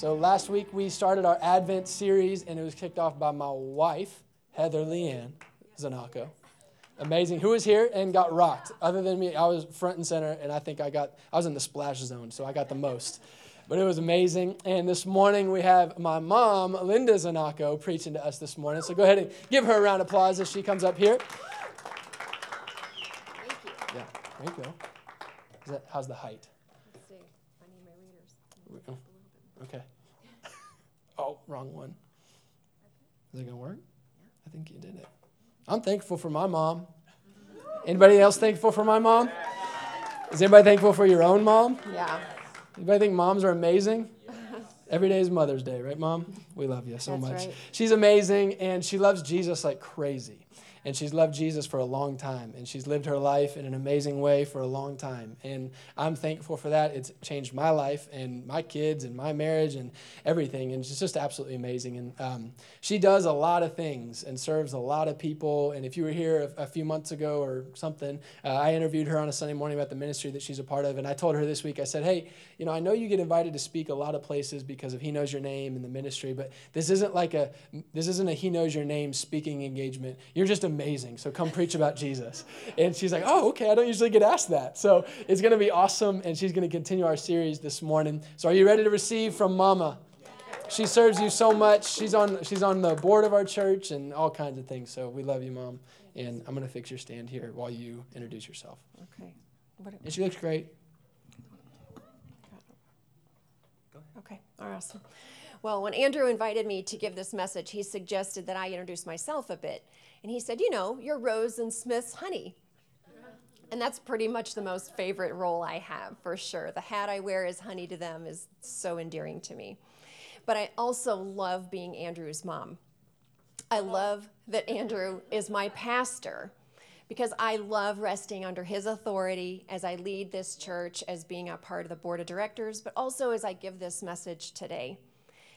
So last week we started our Advent series, and it was kicked off by my wife, Heather Leanne Znachko. Amazing. Who was here and got rocked? Other than me, I was front and center, and I think I got I was in the splash zone, so I got the most. But it was amazing. And this morning we have my mom, Linda Znachko, preaching to us this morning. So go ahead and give her a round of applause as she comes up here. Thank you. Yeah, there you go. That, how's the height? Let's see. I need my readers. Okay. Oh, wrong one. Is it gonna work? I think you did it. I'm thankful for my mom. Anybody else thankful for my mom? Is anybody thankful for your own mom? Yeah. Anybody think moms are amazing? Every day is Mother's Day, right, Mom? We love you so That's much. right. She's amazing, and she loves Jesus like crazy. And she's loved Jesus for a long time, and she's lived her life in an amazing way for a long time. And I'm thankful for that. It's changed my life and my kids and my marriage and everything. And it's just absolutely amazing. And um, she does a lot of things and serves a lot of people. And if you were here a, a few months ago or something, uh, I interviewed her on a Sunday morning about the ministry that she's a part of. And I told her this week, I said, hey, you know, I know you get invited to speak a lot of places because of He Knows Your Name and the ministry, but this isn't like a this isn't a He Knows Your Name speaking engagement. You're just amazing. So come preach about Jesus. And she's like, oh, okay. I don't usually get asked that. So it's going to be awesome. And she's going to continue our series this morning. So are you ready to receive from Mama? She serves you so much. She's on she's on the board of our church and all kinds of things. So we love you, Mom. And I'm going to fix your stand here while you introduce yourself. Okay. And she looks great. okay. Awesome. Well, when Andrew invited me to give this message, he suggested that I introduce myself a bit. And he said, You know, you're Rose and Smith's honey. And that's pretty much the most favorite role I have, for sure. The hat I wear as honey to them is so endearing to me. But I also love being Andrew's mom. I love that Andrew is my pastor because I love resting under his authority as I lead this church, as being a part of the board of directors, but also as I give this message today.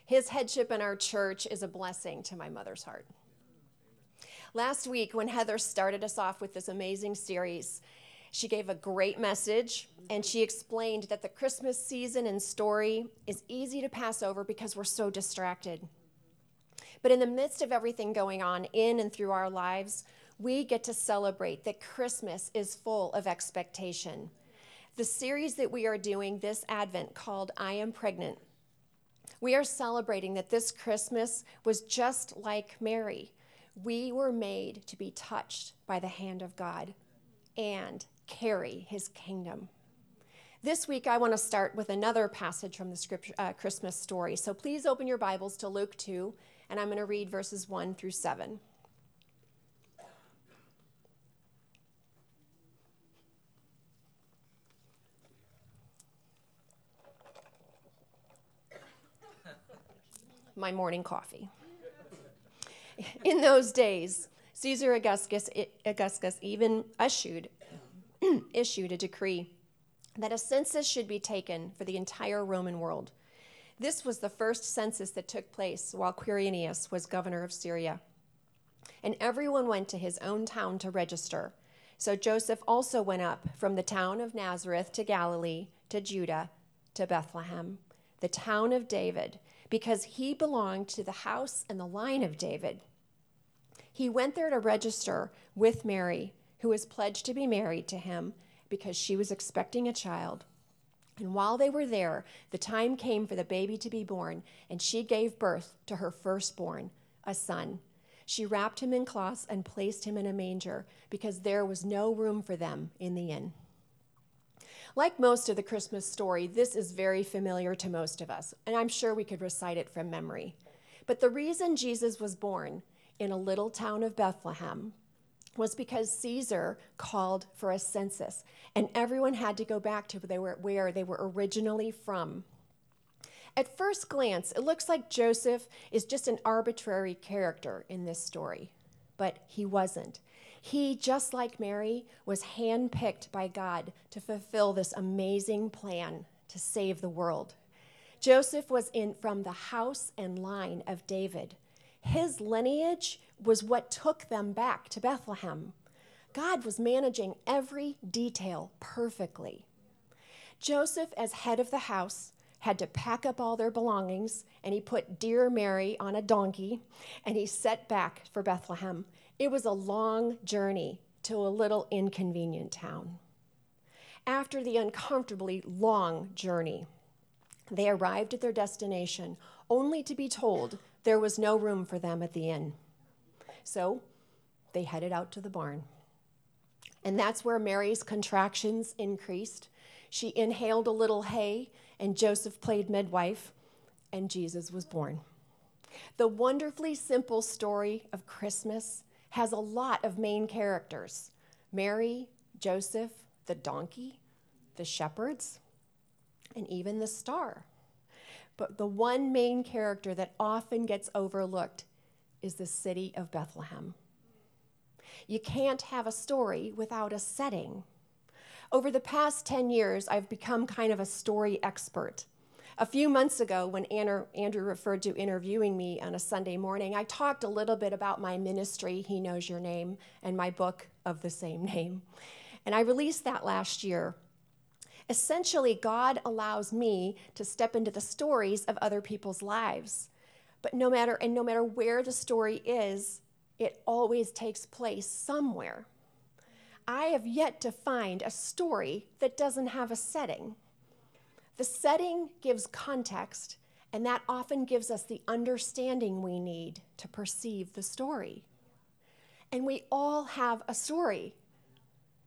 His headship in our church is a blessing to my mother's heart. Last week, when Heather started us off with this amazing series, she gave a great message and she explained that the Christmas season and story is easy to pass over because we're so distracted. But in the midst of everything going on in and through our lives, we get to celebrate that Christmas is full of expectation. The series that we are doing this Advent called I Am Pregnant, we are celebrating that this Christmas was just like Mary. We were made to be touched by the hand of God and carry his kingdom. This week, I want to start with another passage from the scripture, uh, Christmas story. So please open your Bibles to Luke 2, and I'm going to read verses 1 through 7. My morning coffee. In those days, Caesar Augustus, Augustus even issued, issued a decree that a census should be taken for the entire Roman world. This was the first census that took place while Quirinius was governor of Syria. And everyone went to his own town to register. So Joseph also went up from the town of Nazareth to Galilee, to Judah, to Bethlehem, the town of David, because he belonged to the house and the line of David. He went there to register with Mary, who was pledged to be married to him because she was expecting a child. And while they were there, the time came for the baby to be born, and she gave birth to her firstborn, a son. She wrapped him in cloths and placed him in a manger because there was no room for them in the inn. Like most of the Christmas story, this is very familiar to most of us, and I'm sure we could recite it from memory. But the reason Jesus was born in a little town of Bethlehem was because Caesar called for a census, and everyone had to go back to where they were, originally from. At first glance, it looks like Joseph is just an arbitrary character in this story, but he wasn't. He, just like Mary, was handpicked by God to fulfill this amazing plan to save the world. Joseph was in from the house and line of David. His lineage was what took them back to Bethlehem. God was managing every detail perfectly. Joseph, as head of the house, had to pack up all their belongings, and he put dear Mary on a donkey, and he set back for Bethlehem. It was a long journey to a little inconvenient town. After the uncomfortably long journey, they arrived at their destination only to be told there was no room for them at the inn. So they headed out to the barn. And that's where Mary's contractions increased. She inhaled a little hay and Joseph played midwife, and Jesus was born. The wonderfully simple story of Christmas has a lot of main characters Mary, Joseph, the donkey, the shepherds, and even the star. But the one main character that often gets overlooked is the city of Bethlehem. You can't have a story without a setting. Over the past 10 years, I've become kind of a story expert. A few months ago, when Andrew referred to interviewing me on a Sunday morning, I talked a little bit about my ministry, He Knows Your Name, and my book of the same name. And I released that last year. Essentially, God allows me to step into the stories of other people's lives. But no matter, and no matter where the story is, it always takes place somewhere. I have yet to find a story that doesn't have a setting. The setting gives context, and that often gives us the understanding we need to perceive the story. And we all have a story,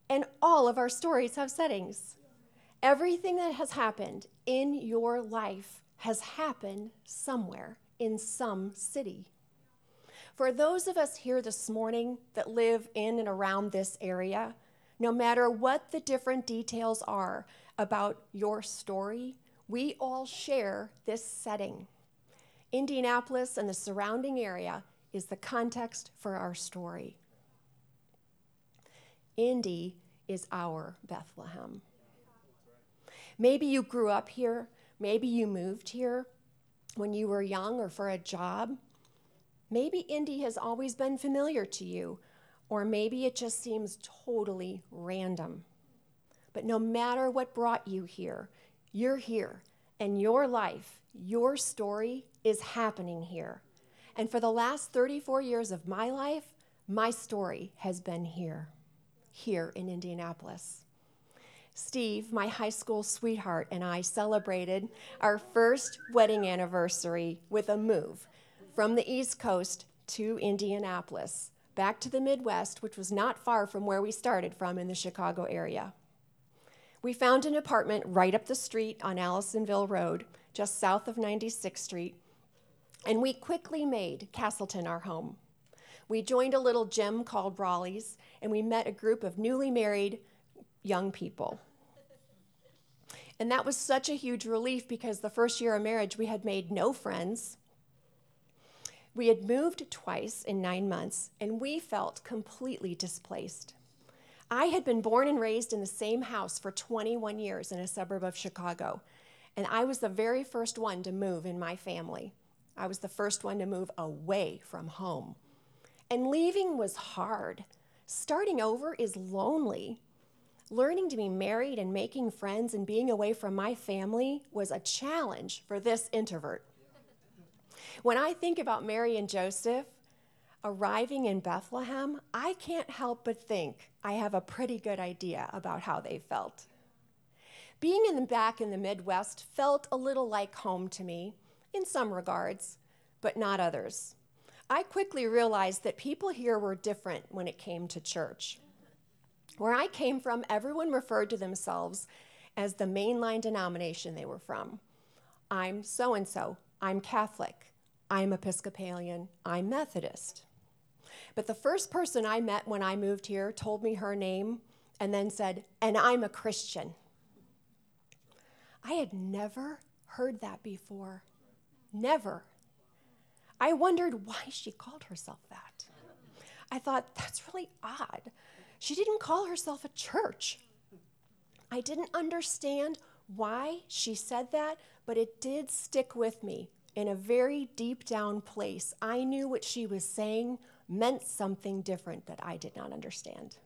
and all of our stories have settings. Everything that has happened in your life has happened somewhere in some city. For those of us here this morning that live in and around this area, no matter what the different details are about your story, we all share this setting. Indianapolis and the surrounding area is the context for our story. Indy is our Bethlehem. Maybe you grew up here, maybe you moved here when you were young or for a job. Maybe Indy has always been familiar to you, or maybe it just seems totally random. But no matter what brought you here, you're here, and your life, your story is happening here. And for the last 34 years of my life, my story has been here, here in Indianapolis. Steve, my high school sweetheart, and I celebrated our first wedding anniversary with a move from the East Coast to Indianapolis, back to the Midwest, which was not far from where we started from in the Chicago area. We found an apartment right up the street on Allisonville Road, just south of 96th Street, and we quickly made Castleton our home. We joined a little gym called Raleigh's, and we met a group of newly married young people. And that was such a huge relief because the first year of marriage, we had made no friends. We had moved twice in nine months, and we felt completely displaced. I had been born and raised in the same house for 21 years in a suburb of Chicago, and I was the very first one to move in my family. I was the first one to move away from home. And leaving was hard. Starting over is lonely. Learning to be married and making friends and being away from my family was a challenge for this introvert. When I think about Mary and Joseph arriving in Bethlehem, I can't help but think I have a pretty good idea about how they felt. Being in the back in the Midwest felt a little like home to me, in some regards, but not others. I quickly realized that people here were different when it came to church. Where I came from, everyone referred to themselves as the mainline denomination they were from. I'm so and so, I'm Catholic, I'm Episcopalian, I'm Methodist. But the first person I met when I moved here told me her name and then said, and I'm a Christian. I had never heard that before. Never. I wondered why she called herself that. I thought, that's really odd. She didn't call herself a church. I didn't understand why she said that, but it did stick with me in a very deep down place, I knew what she was saying meant something different that I did not understand.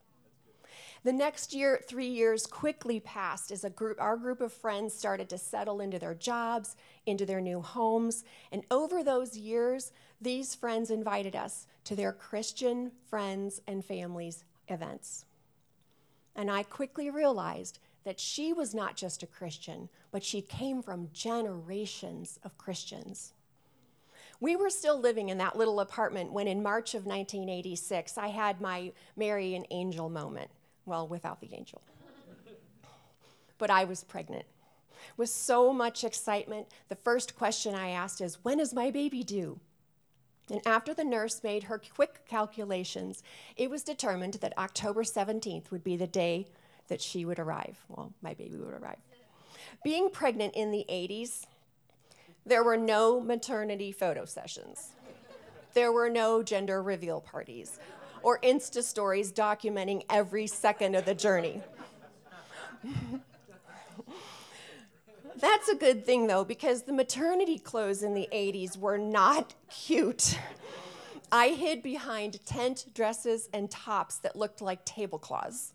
The next year, three years quickly passed as a group, our group of friends started to settle into their jobs, into their new homes. And over those years, these friends invited us to their Christian friends and families events. And I quickly realized that she was not just a Christian, but she came from generations of Christians. We were still living in that little apartment when, in March of 1986, I had my Mary and Angel moment. Well, without the angel. but I was pregnant. With so much excitement, the first question I asked is, When is my baby due? And after the nurse made her quick calculations, it was determined that October 17th would be the day that she would arrive. Well, my baby would arrive. Being pregnant in the 80s, there were no maternity photo sessions. There were no gender reveal parties or Insta stories documenting every second of the journey. That's a good thing though, because the maternity clothes in the 80s were not cute. I hid behind tent dresses and tops that looked like tablecloths.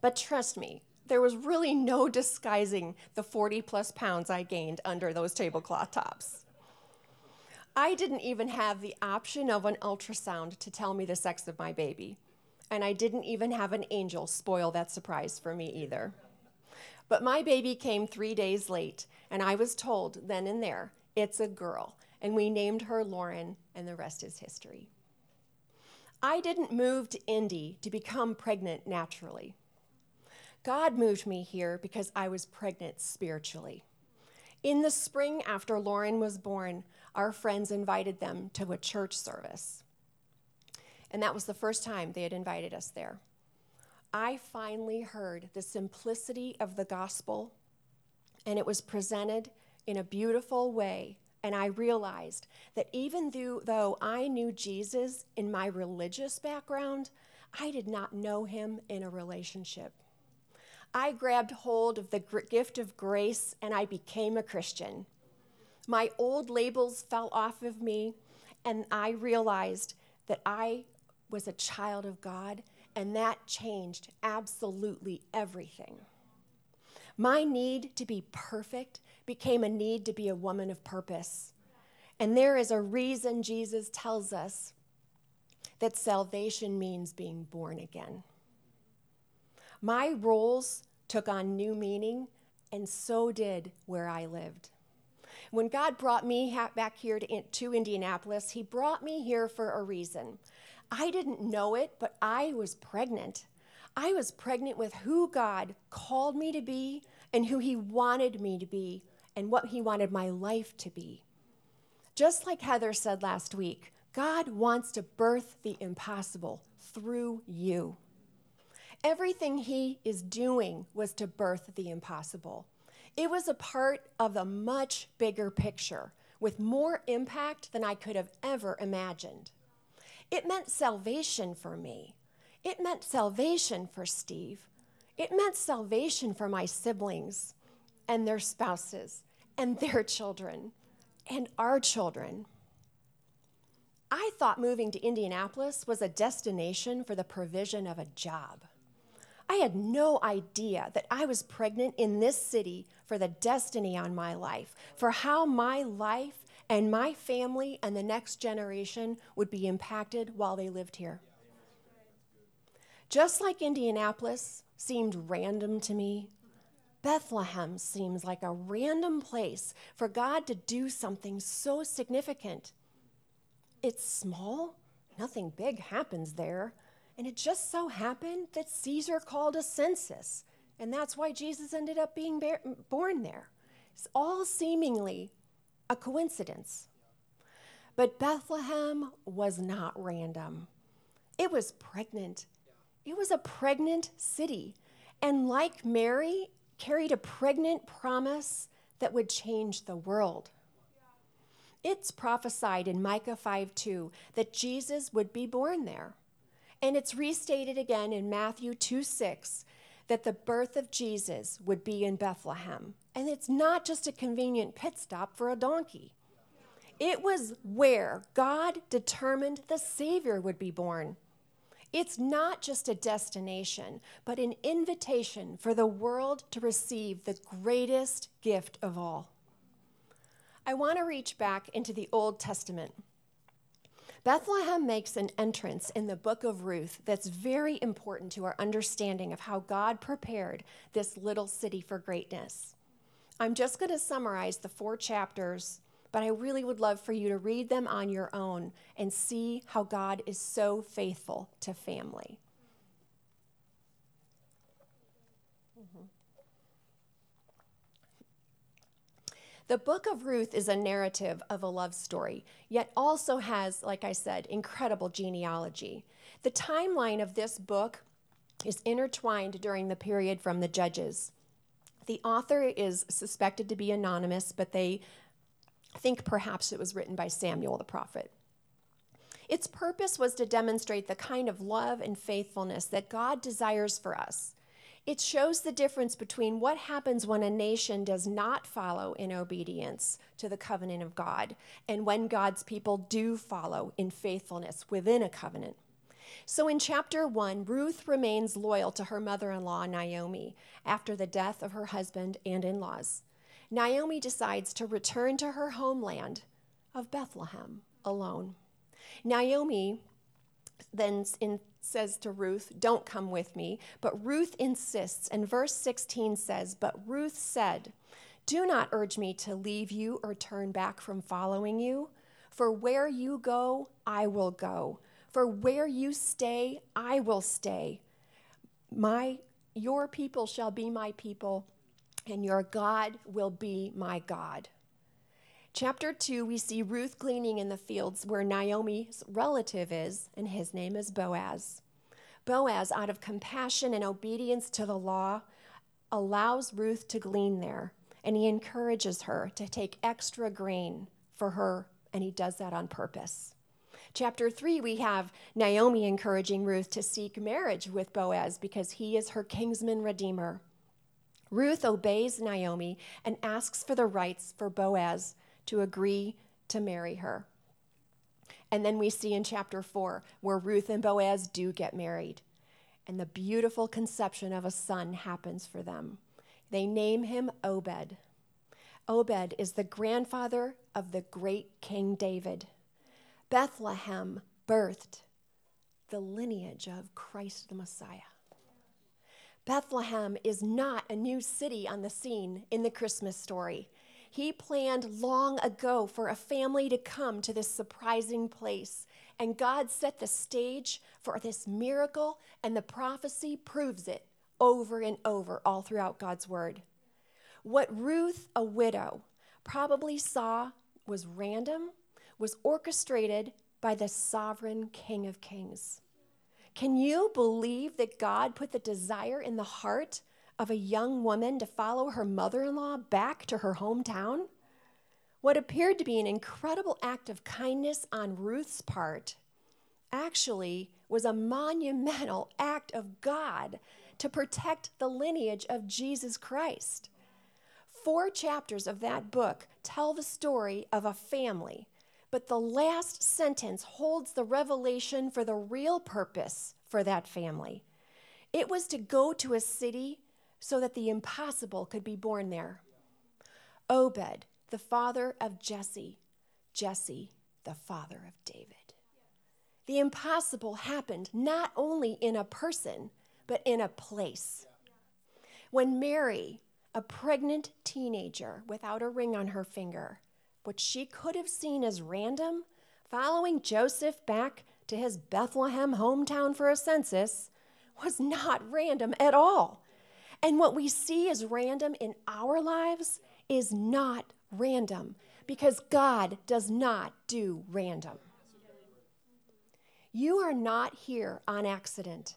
But trust me, there was really no disguising the 40 plus pounds I gained under those tablecloth tops. I didn't even have the option of an ultrasound to tell me the sex of my baby. And I didn't even have an angel spoil that surprise for me either. But my baby came three days late, and I was told then and there, it's a girl. And we named her Lauren, and the rest is history. I didn't move to Indy to become pregnant naturally. God moved me here because I was pregnant spiritually. In the spring after Lauren was born, our friends invited them to a church service. And that was the first time they had invited us there. I finally heard the simplicity of the gospel, and it was presented in a beautiful way. And I realized that even though I knew Jesus in my religious background, I did not know him in a relationship. I grabbed hold of the gift of grace and I became a Christian. My old labels fell off of me, and I realized that I was a child of God, and that changed absolutely everything. My need to be perfect became a need to be a woman of purpose. And there is a reason Jesus tells us that salvation means being born again. My roles took on new meaning, and so did where I lived. When God brought me back here to, to Indianapolis, He brought me here for a reason. I didn't know it, but I was pregnant. I was pregnant with who God called me to be and who He wanted me to be and what He wanted my life to be. Just like Heather said last week, God wants to birth the impossible through you. Everything He is doing was to birth the impossible. It was a part of a much bigger picture with more impact than I could have ever imagined. It meant salvation for me. It meant salvation for Steve. It meant salvation for my siblings and their spouses and their children and our children. I thought moving to Indianapolis was a destination for the provision of a job. I had no idea that I was pregnant in this city for the destiny on my life, for how my life and my family and the next generation would be impacted while they lived here. Just like Indianapolis seemed random to me, Bethlehem seems like a random place for God to do something so significant. It's small, nothing big happens there, and it just so happened that Caesar called a census, and that's why Jesus ended up being bear- born there. It's all seemingly a coincidence. But Bethlehem was not random, it was pregnant. It was a pregnant city. And like Mary, carried a pregnant promise that would change the world. It's prophesied in Micah 5 2 that Jesus would be born there. And it's restated again in Matthew 2 6 that the birth of Jesus would be in Bethlehem. And it's not just a convenient pit stop for a donkey, it was where God determined the Savior would be born. It's not just a destination, but an invitation for the world to receive the greatest gift of all. I want to reach back into the Old Testament. Bethlehem makes an entrance in the book of Ruth that's very important to our understanding of how God prepared this little city for greatness. I'm just going to summarize the four chapters, but I really would love for you to read them on your own and see how God is so faithful to family. The book of Ruth is a narrative of a love story, yet also has, like I said, incredible genealogy. The timeline of this book is intertwined during the period from the Judges. The author is suspected to be anonymous, but they think perhaps it was written by Samuel the prophet. Its purpose was to demonstrate the kind of love and faithfulness that God desires for us it shows the difference between what happens when a nation does not follow in obedience to the covenant of God and when God's people do follow in faithfulness within a covenant. So in chapter 1, Ruth remains loyal to her mother in law, Naomi, after the death of her husband and in laws. Naomi decides to return to her homeland of Bethlehem alone. Naomi then in says to Ruth, Don't come with me. But Ruth insists, and verse 16 says, But Ruth said, Do not urge me to leave you or turn back from following you. For where you go, I will go. For where you stay, I will stay. My your people shall be my people, and your God will be my God. Chapter 2, we see Ruth gleaning in the fields where Naomi's relative is, and his name is Boaz. Boaz, out of compassion and obedience to the law, allows Ruth to glean there, and he encourages her to take extra grain for her, and he does that on purpose. Chapter 3, we have Naomi encouraging Ruth to seek marriage with Boaz because he is her kinsman redeemer. Ruth obeys Naomi and asks for the rights for Boaz to agree to marry her. And then we see in chapter 4 where Ruth and Boaz do get married. And the beautiful conception of a son happens for them. They name him Obed. Obed is the grandfather of the great King David. Bethlehem birthed the lineage of Christ the Messiah. Bethlehem is not a new city on the scene in the Christmas story. He planned long ago for a family to come to this surprising place. And God set the stage for this miracle, and the prophecy proves it over and over all throughout God's word. What Ruth, a widow, probably saw was random, was orchestrated by the sovereign King of Kings. Can you believe that God put the desire in the heart of a young woman to follow her mother in law back to her hometown? What appeared to be an incredible act of kindness on Ruth's part actually was a monumental act of God to protect the lineage of Jesus Christ. Four chapters of that book tell the story of a family, but the last sentence holds the revelation for the real purpose for that family. It was to go to a city so that the impossible could be born there. Obed, the father of Jesse, Jesse, the father of David. The impossible happened not only in a person, but in a place. When Mary, a pregnant teenager without a ring on her finger, what she could have seen as random, following Joseph back to his Bethlehem hometown for a census, was not random at all. And what we see as random in our lives is not random because God does not do random. You are not here on accident.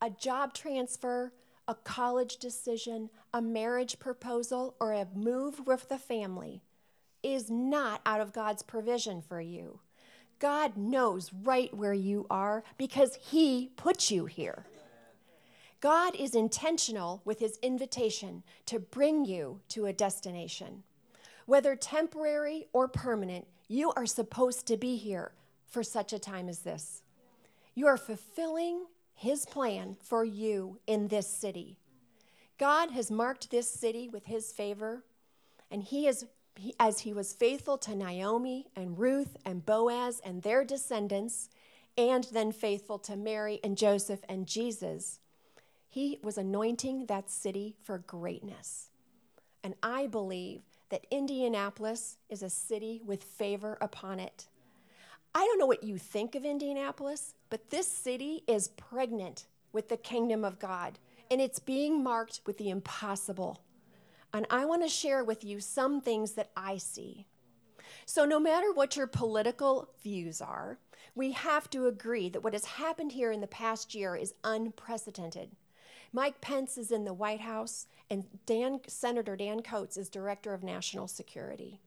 A job transfer, a college decision, a marriage proposal, or a move with the family is not out of God's provision for you. God knows right where you are because He put you here. God is intentional with his invitation to bring you to a destination. Whether temporary or permanent, you are supposed to be here for such a time as this. You are fulfilling His plan for you in this city. God has marked this city with His favor, and He is. He, as he was faithful to Naomi and Ruth and Boaz and their descendants, and then faithful to Mary and Joseph and Jesus, he was anointing that city for greatness. And I believe that Indianapolis is a city with favor upon it. I don't know what you think of Indianapolis, but this city is pregnant with the kingdom of God, and it's being marked with the impossible. And I want to share with you some things that I see. So, no matter what your political views are, we have to agree that what has happened here in the past year is unprecedented. Mike Pence is in the White House, and Dan, Senator Dan Coats is Director of National Security.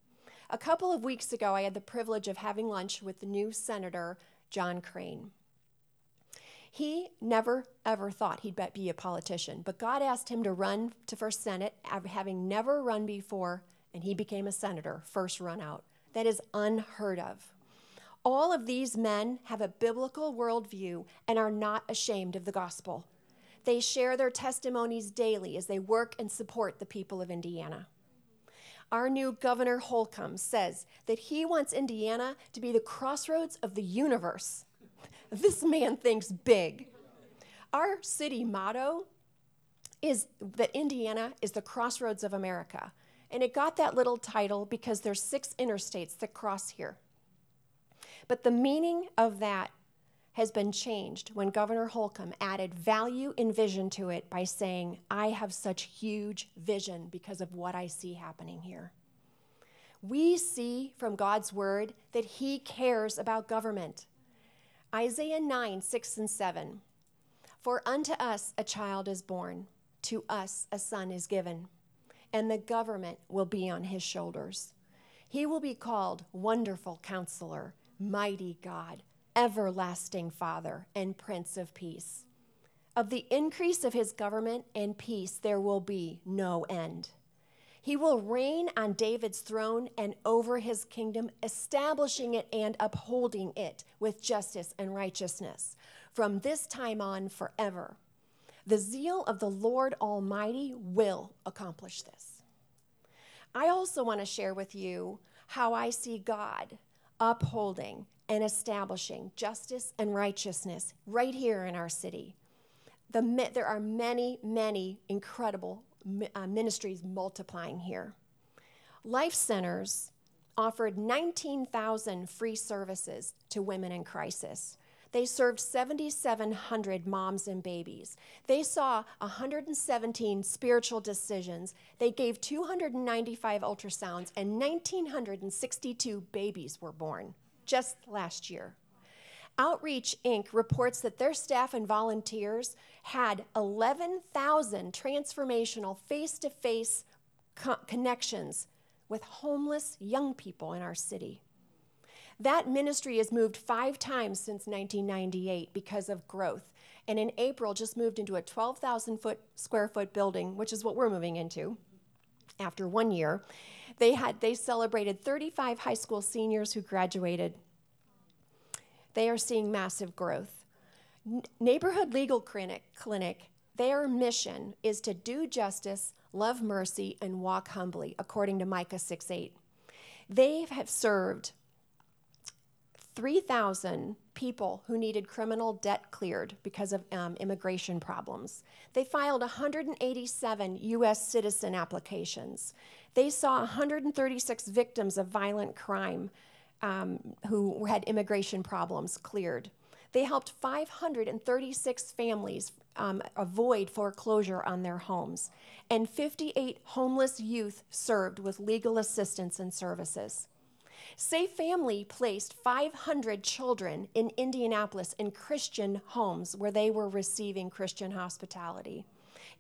A couple of weeks ago, I had the privilege of having lunch with the new Senator, John Crane. He never ever thought he'd be a politician, but God asked him to run to first Senate, having never run before, and he became a senator, first run out. That is unheard of. All of these men have a biblical worldview and are not ashamed of the gospel. They share their testimonies daily as they work and support the people of Indiana. Our new Governor Holcomb says that he wants Indiana to be the crossroads of the universe. This man thinks big. Our city motto is that Indiana is the crossroads of America. And it got that little title because there's six interstates that cross here. But the meaning of that has been changed when Governor Holcomb added value and vision to it by saying, I have such huge vision because of what I see happening here. We see from God's word that He cares about government. Isaiah 9, 6 and 7. For unto us a child is born, to us a son is given, and the government will be on his shoulders. He will be called Wonderful Counselor, Mighty God everlasting Father and Prince of Peace. Of the increase of his government and peace, there will be no end. He will reign on David's throne and over his kingdom, establishing it and upholding it with justice and righteousness from this time on forever. The zeal of the Lord Almighty will accomplish this. I also want to share with you how I see God upholding and establishing justice and righteousness right here in our city. The, there are many, many incredible uh, ministries multiplying here. Life Centers offered 19,000 free services to women in crisis. They served 7,700 moms and babies. They saw 117 spiritual decisions. They gave 295 ultrasounds, and 1,962 babies were born just last year. Outreach Inc. reports that their staff and volunteers had 11,000 transformational face to face connections with homeless young people in our city. That ministry has moved five times since 1998 because of growth. And in April, just moved into a 12,000 foot square foot building, which is what we're moving into after one year. They had they celebrated 35 high school seniors who graduated. They are seeing massive growth. N- Neighborhood Legal Clinic, Clinic, their mission is to do justice, love mercy, and walk humbly, according to Micah 6 8. They have served 3,000 people who needed criminal debt cleared because of um, immigration problems. They filed 187 U.S. citizen applications. They saw 136 victims of violent crime um, who had immigration problems cleared. They helped 536 families um, avoid foreclosure on their homes, and 58 homeless youth served with legal assistance and services. Safe Family placed 500 children in Indianapolis in Christian homes where they were receiving Christian hospitality.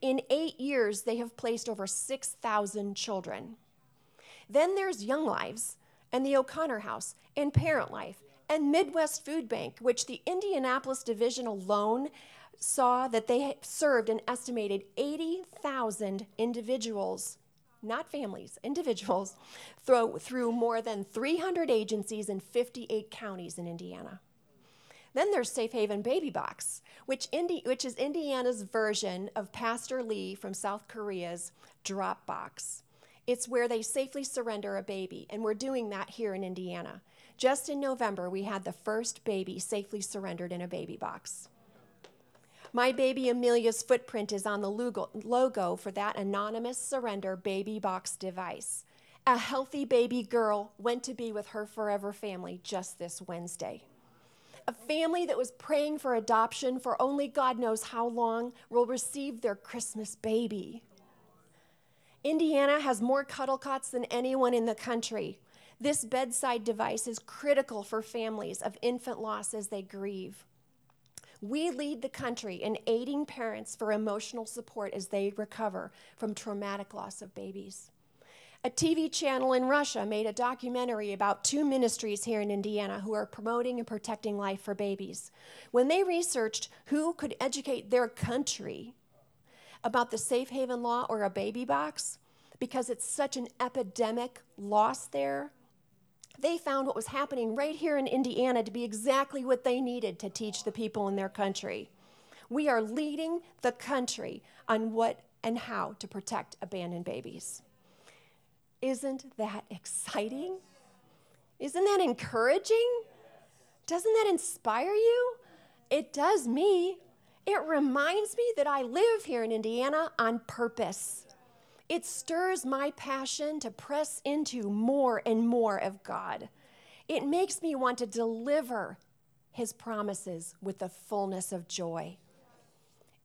In eight years, they have placed over 6,000 children. Then there's Young Lives and the O'Connor House and Parent Life and Midwest Food Bank, which the Indianapolis division alone saw that they served an estimated 80,000 individuals not families, individuals, through, through more than 300 agencies in 58 counties in Indiana. Then there's Safe Haven Baby Box, which, Indi- which is Indiana's version of Pastor Lee from South Korea's Drop Box. It's where they safely surrender a baby, and we're doing that here in Indiana. Just in November, we had the first baby safely surrendered in a baby box. My baby Amelia's footprint is on the logo for that anonymous surrender baby box device. A healthy baby girl went to be with her forever family just this Wednesday. A family that was praying for adoption for only God knows how long will receive their Christmas baby. Indiana has more cuddle cots than anyone in the country. This bedside device is critical for families of infant loss as they grieve. We lead the country in aiding parents for emotional support as they recover from traumatic loss of babies. A TV channel in Russia made a documentary about two ministries here in Indiana who are promoting and protecting life for babies. When they researched who could educate their country about the safe haven law or a baby box, because it's such an epidemic loss there, they found what was happening right here in Indiana to be exactly what they needed to teach the people in their country. We are leading the country on what and how to protect abandoned babies. Isn't that exciting? Isn't that encouraging? Doesn't that inspire you? It does me. It reminds me that I live here in Indiana on purpose. It stirs my passion to press into more and more of God. It makes me want to deliver His promises with the fullness of joy.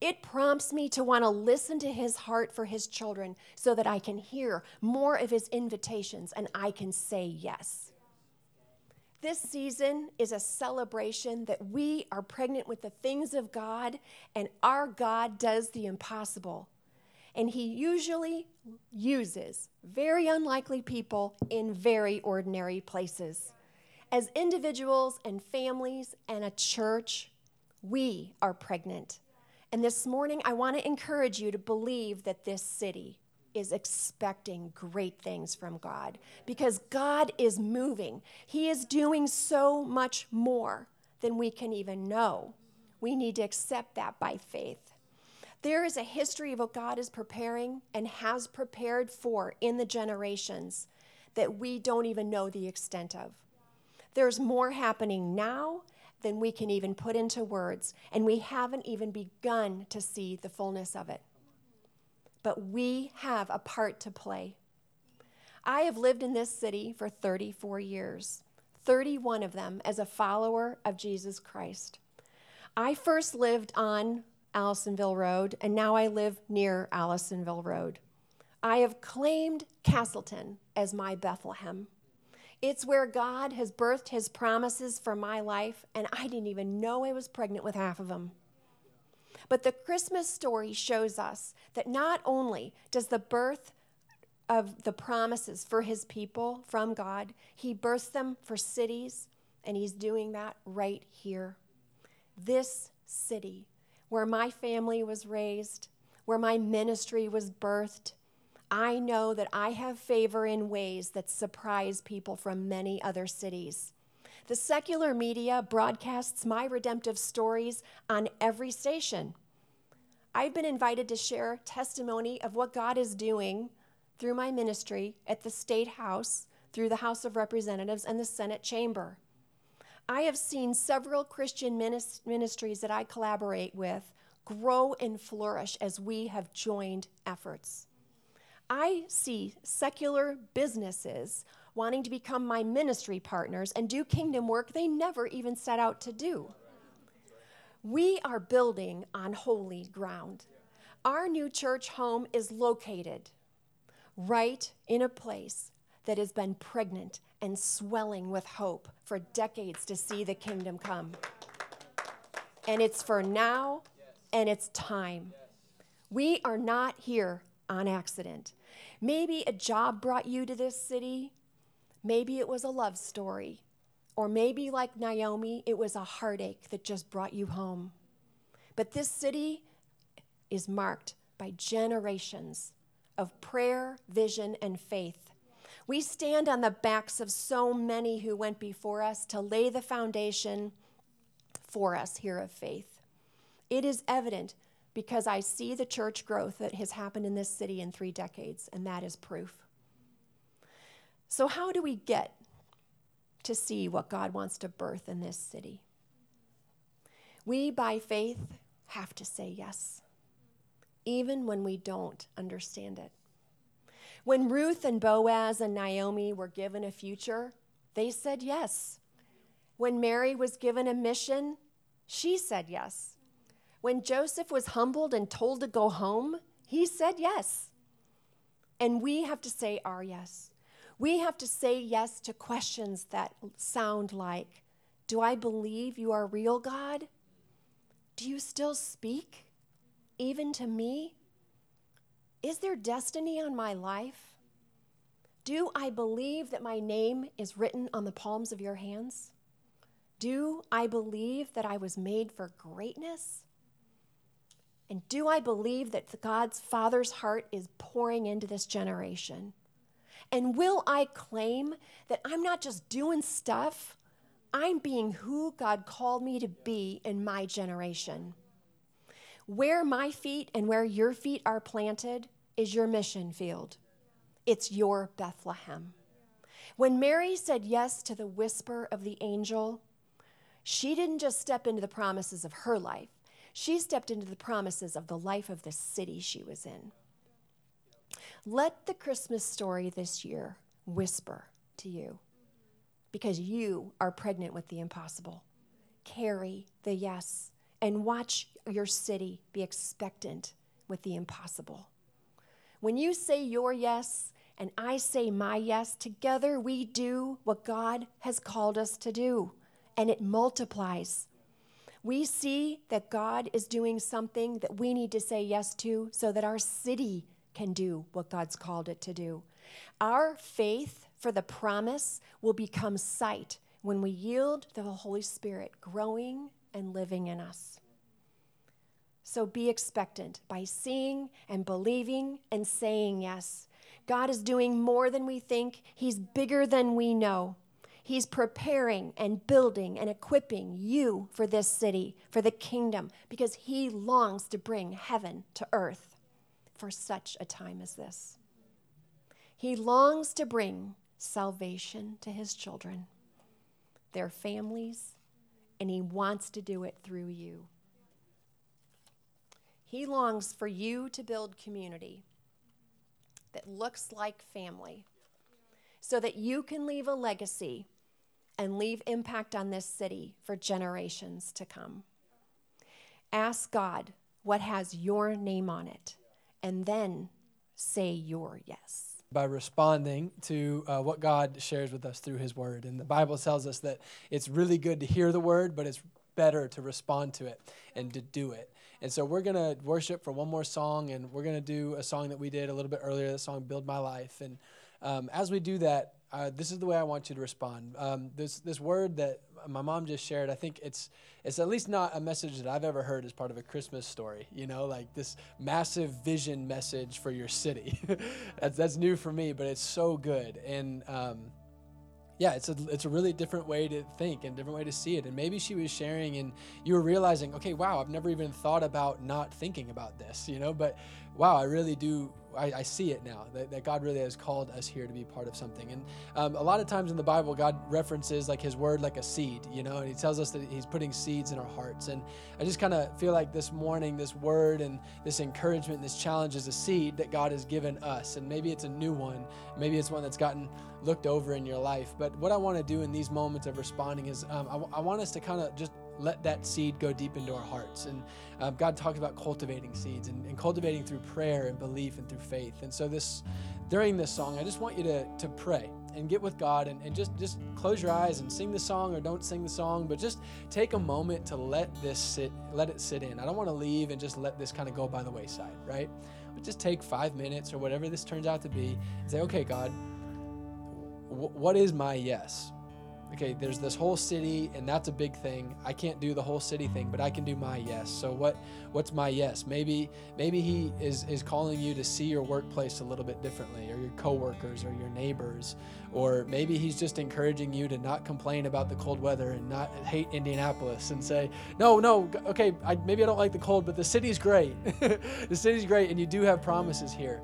It prompts me to want to listen to His heart for His children so that I can hear more of His invitations and I can say yes. This season is a celebration that we are pregnant with the things of God and our God does the impossible and he usually uses very unlikely people in very ordinary places. As individuals and families and a church, we are pregnant. And this morning, I want to encourage you to believe that this city is expecting great things from God because God is moving. He is doing so much more than we can even know. We need to accept that by faith. There is a history of what God is preparing and has prepared for in the generations that we don't even know the extent of. There's more happening now than we can even put into words, and we haven't even begun to see the fullness of it. But we have a part to play. I have lived in this city for 34 years, 31 of them as a follower of Jesus Christ. I first lived on Allisonville Road, and now I live near Allisonville Road. I have claimed Castleton as my Bethlehem. It's where God has birthed his promises for my life, and I didn't even know I was pregnant with half of them. But the Christmas story shows us that not only does the birth of the promises for his people from God, he births them for cities, and he's doing that right here. This city where my family was raised, where my ministry was birthed, I know that I have favor in ways that surprise people from many other cities. The secular media broadcasts my redemptive stories on every station. I've been invited to share testimony of what God is doing through my ministry at the State House, through the House of Representatives, and the Senate Chamber. I have seen several Christian ministries that I collaborate with grow and flourish as we have joined efforts. I see secular businesses wanting to become my ministry partners and do kingdom work they never even set out to do. We are building on holy ground. Our new church home is located right in a place that has been pregnant and swelling with hope for decades to see the kingdom come. And it's for now and it's time. We are not here on accident. Maybe a job brought you to this city. Maybe it was a love story. Or maybe, like Naomi, it was a heartache that just brought you home. But this city is marked by generations of prayer, vision, and faith. We stand on the backs of so many who went before us to lay the foundation for us here of faith. It is evident because I see the church growth that has happened in this city in three decades, and that is proof. So, how do we get to see what God wants to birth in this city? We, by faith, have to say yes, even when we don't understand it. When Ruth and Boaz and Naomi were given a future, they said yes. When Mary was given a mission, she said yes. When Joseph was humbled and told to go home, he said yes. And we have to say our yes. We have to say yes to questions that sound like Do I believe you are real, God? Do you still speak, even to me? Is there destiny on my life? Do I believe that my name is written on the palms of your hands? Do I believe that I was made for greatness? And do I believe that God's Father's heart is pouring into this generation? And will I claim that I'm not just doing stuff, I'm being who God called me to be in my generation? Where my feet and where your feet are planted is your mission field. It's your Bethlehem. When Mary said yes to the whisper of the angel, she didn't just step into the promises of her life, she stepped into the promises of the life of the city she was in. Let the Christmas story this year whisper to you because you are pregnant with the impossible. Carry the yes and watch your city be expectant with the impossible. When you say your yes and I say my yes, together we do what God has called us to do, and it multiplies. We see that God is doing something that we need to say yes to so that our city can do what God's called it to do. Our faith for the promise will become sight when we yield to the Holy Spirit growing and living in us. So be expectant by seeing and believing and saying yes. God is doing more than we think, He's bigger than we know. He's preparing and building and equipping you for this city, for the kingdom, because He longs to bring heaven to earth for such a time as this. He longs to bring salvation to His children, their families, and He wants to do it through you. He longs for you to build community that looks like family so that you can leave a legacy and leave impact on this city for generations to come. Ask God what has your name on it and then say your yes. By responding to uh, what God shares with us through His Word. And the Bible tells us that it's really good to hear the Word, but it's better to respond to it and to do it. And so we're going to worship for one more song, and we're going to do a song that we did a little bit earlier, the song Build My Life. And um, as we do that, uh, this is the way I want you to respond. Um, this, this word that my mom just shared, I think it's, it's at least not a message that I've ever heard as part of a Christmas story, you know, like this massive vision message for your city. that's, that's new for me, but it's so good. And, um, yeah, it's a it's a really different way to think and different way to see it. And maybe she was sharing, and you were realizing, okay, wow, I've never even thought about not thinking about this, you know. But wow, I really do I, I, see it now that, that, God really has called us here to be part of something. And um, a lot of times in the Bible, God references like His word like a seed, you know, and He tells us that He's putting seeds in our hearts. And I just kind of feel like this morning, this word and this encouragement, and this challenge is a seed that God has given us. And maybe it's a new one, maybe it's one that's gotten looked over in your life. But what I want to do in these moments of responding is um, I, w- I want us to kind of just let that seed go deep into our hearts. And um, God talks about cultivating seeds and, and, cultivating through prayer and belief and through faith. And so this during this song, I just want you to, to pray and get with God and, and just, just close your eyes and sing the song or don't sing the song, but just take a moment to let this sit, let it sit in. I don't want to leave and just let this kind of go by the wayside, right? But just take five minutes or whatever this turns out to be and say, okay, God, w- what is my yes? Okay, there's this whole city, and that's a big thing. I can't do the whole city thing, but I can do my yes. So what what's my yes? Maybe maybe he is is calling you to see your workplace a little bit differently, or your coworkers, or your neighbors, or maybe he's just encouraging you to not complain about the cold weather and not hate Indianapolis and say, no, no, okay, I, maybe I don't like the cold, but the city's great. the city's great, and you do have promises here.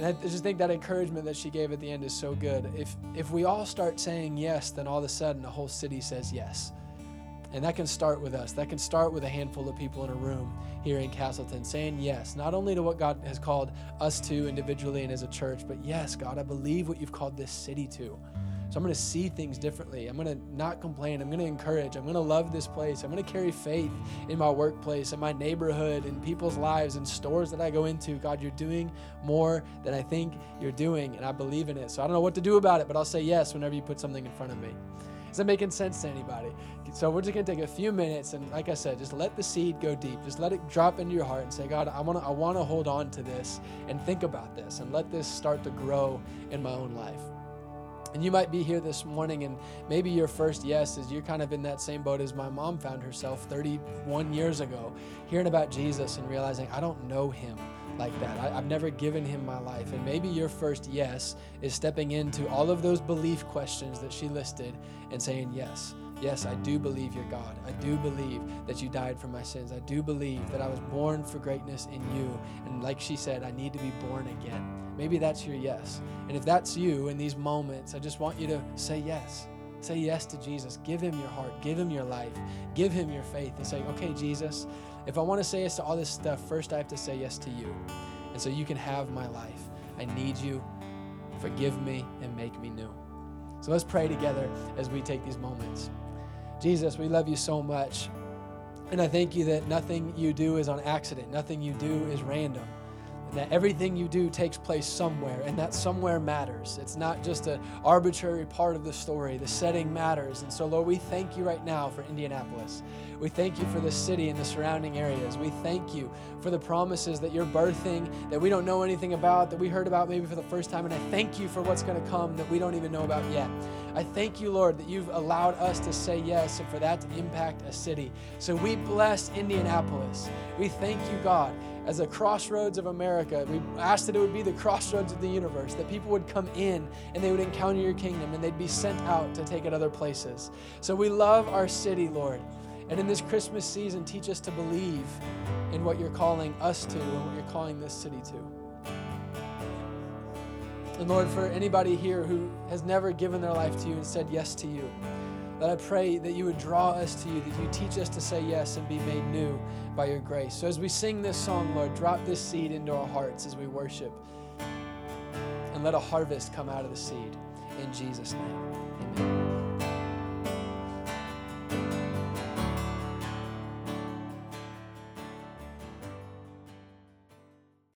And I just think that encouragement that she gave at the end is so good. If if we all start saying yes, then all of a sudden the whole city says yes. And that can start with us. That can start with a handful of people in a room here in Castleton saying yes, not only to what God has called us to individually and as a church, but yes, God, I believe what you've called this city to. So I'm going to see things differently. I'm going to not complain. I'm going to encourage. I'm going to love this place. I'm going to carry faith in my workplace, in my neighborhood, in people's lives, in stores that I go into. God, you're doing more than I think you're doing, and I believe in it. So I don't know what to do about it, but I'll say yes whenever you put something in front of me. Is that making sense to anybody? So we're just gonna take a few minutes and, like I said, just let the seed go deep. Just let it drop into your heart and say, God, I wanna, I wanna hold on to this and think about this and let this start to grow in my own life. And you might be here this morning, and maybe your first yes is you're kind of in that same boat as my mom found herself 31 years ago, hearing about Jesus and realizing, I don't know him like that. I, have never given him my life. And maybe your first yes is stepping into all of those belief questions that she listed and saying, Yes, yes, I do believe you're God. I do believe that you died for my sins. I do believe that I was born for greatness in you. And like she said, I need to be born again. Maybe that's your yes. And if that's you in these moments, I just want you to say yes. Say yes to Jesus. Give him your heart. Give him your life. Give him your faith and say, okay, Jesus, if I want to say yes to all this stuff, first I have to say yes to you. And so you can have my life. I need you. Forgive me and make me new. So let's pray together as we take these moments. Jesus, we love you so much. And I thank you that nothing you do is on accident, nothing you do is random that everything you do takes place somewhere and that somewhere matters. It's not just an arbitrary part of the story. The setting matters. And so lord we thank you right now for indianapolis. We thank you for the city and the surrounding areas. We thank you for the promises that you're birthing that we don't know anything about that we heard about maybe for the first time. And i thank you for what's going to come that we don't even know about yet. I thank you, Lord, that you've allowed us to say yes and for that to impact a city. So we bless Indianapolis. We thank you, God, as a crossroads of America. We ask that it would be the crossroads of the universe, that people would come in and they would encounter your kingdom and they'd be sent out to take it other places. So we love our city, Lord. And in this Christmas season, teach us to believe in what you're calling us to and what you're calling this city to. And Lord, for anybody here who has never given their life to you and said yes to you, that I pray that you would draw us to you, that you teach us to say yes and be made new by your grace. So as we sing this song, Lord, drop this seed into our hearts as we worship. And let a harvest come out of the seed. In Jesus' name.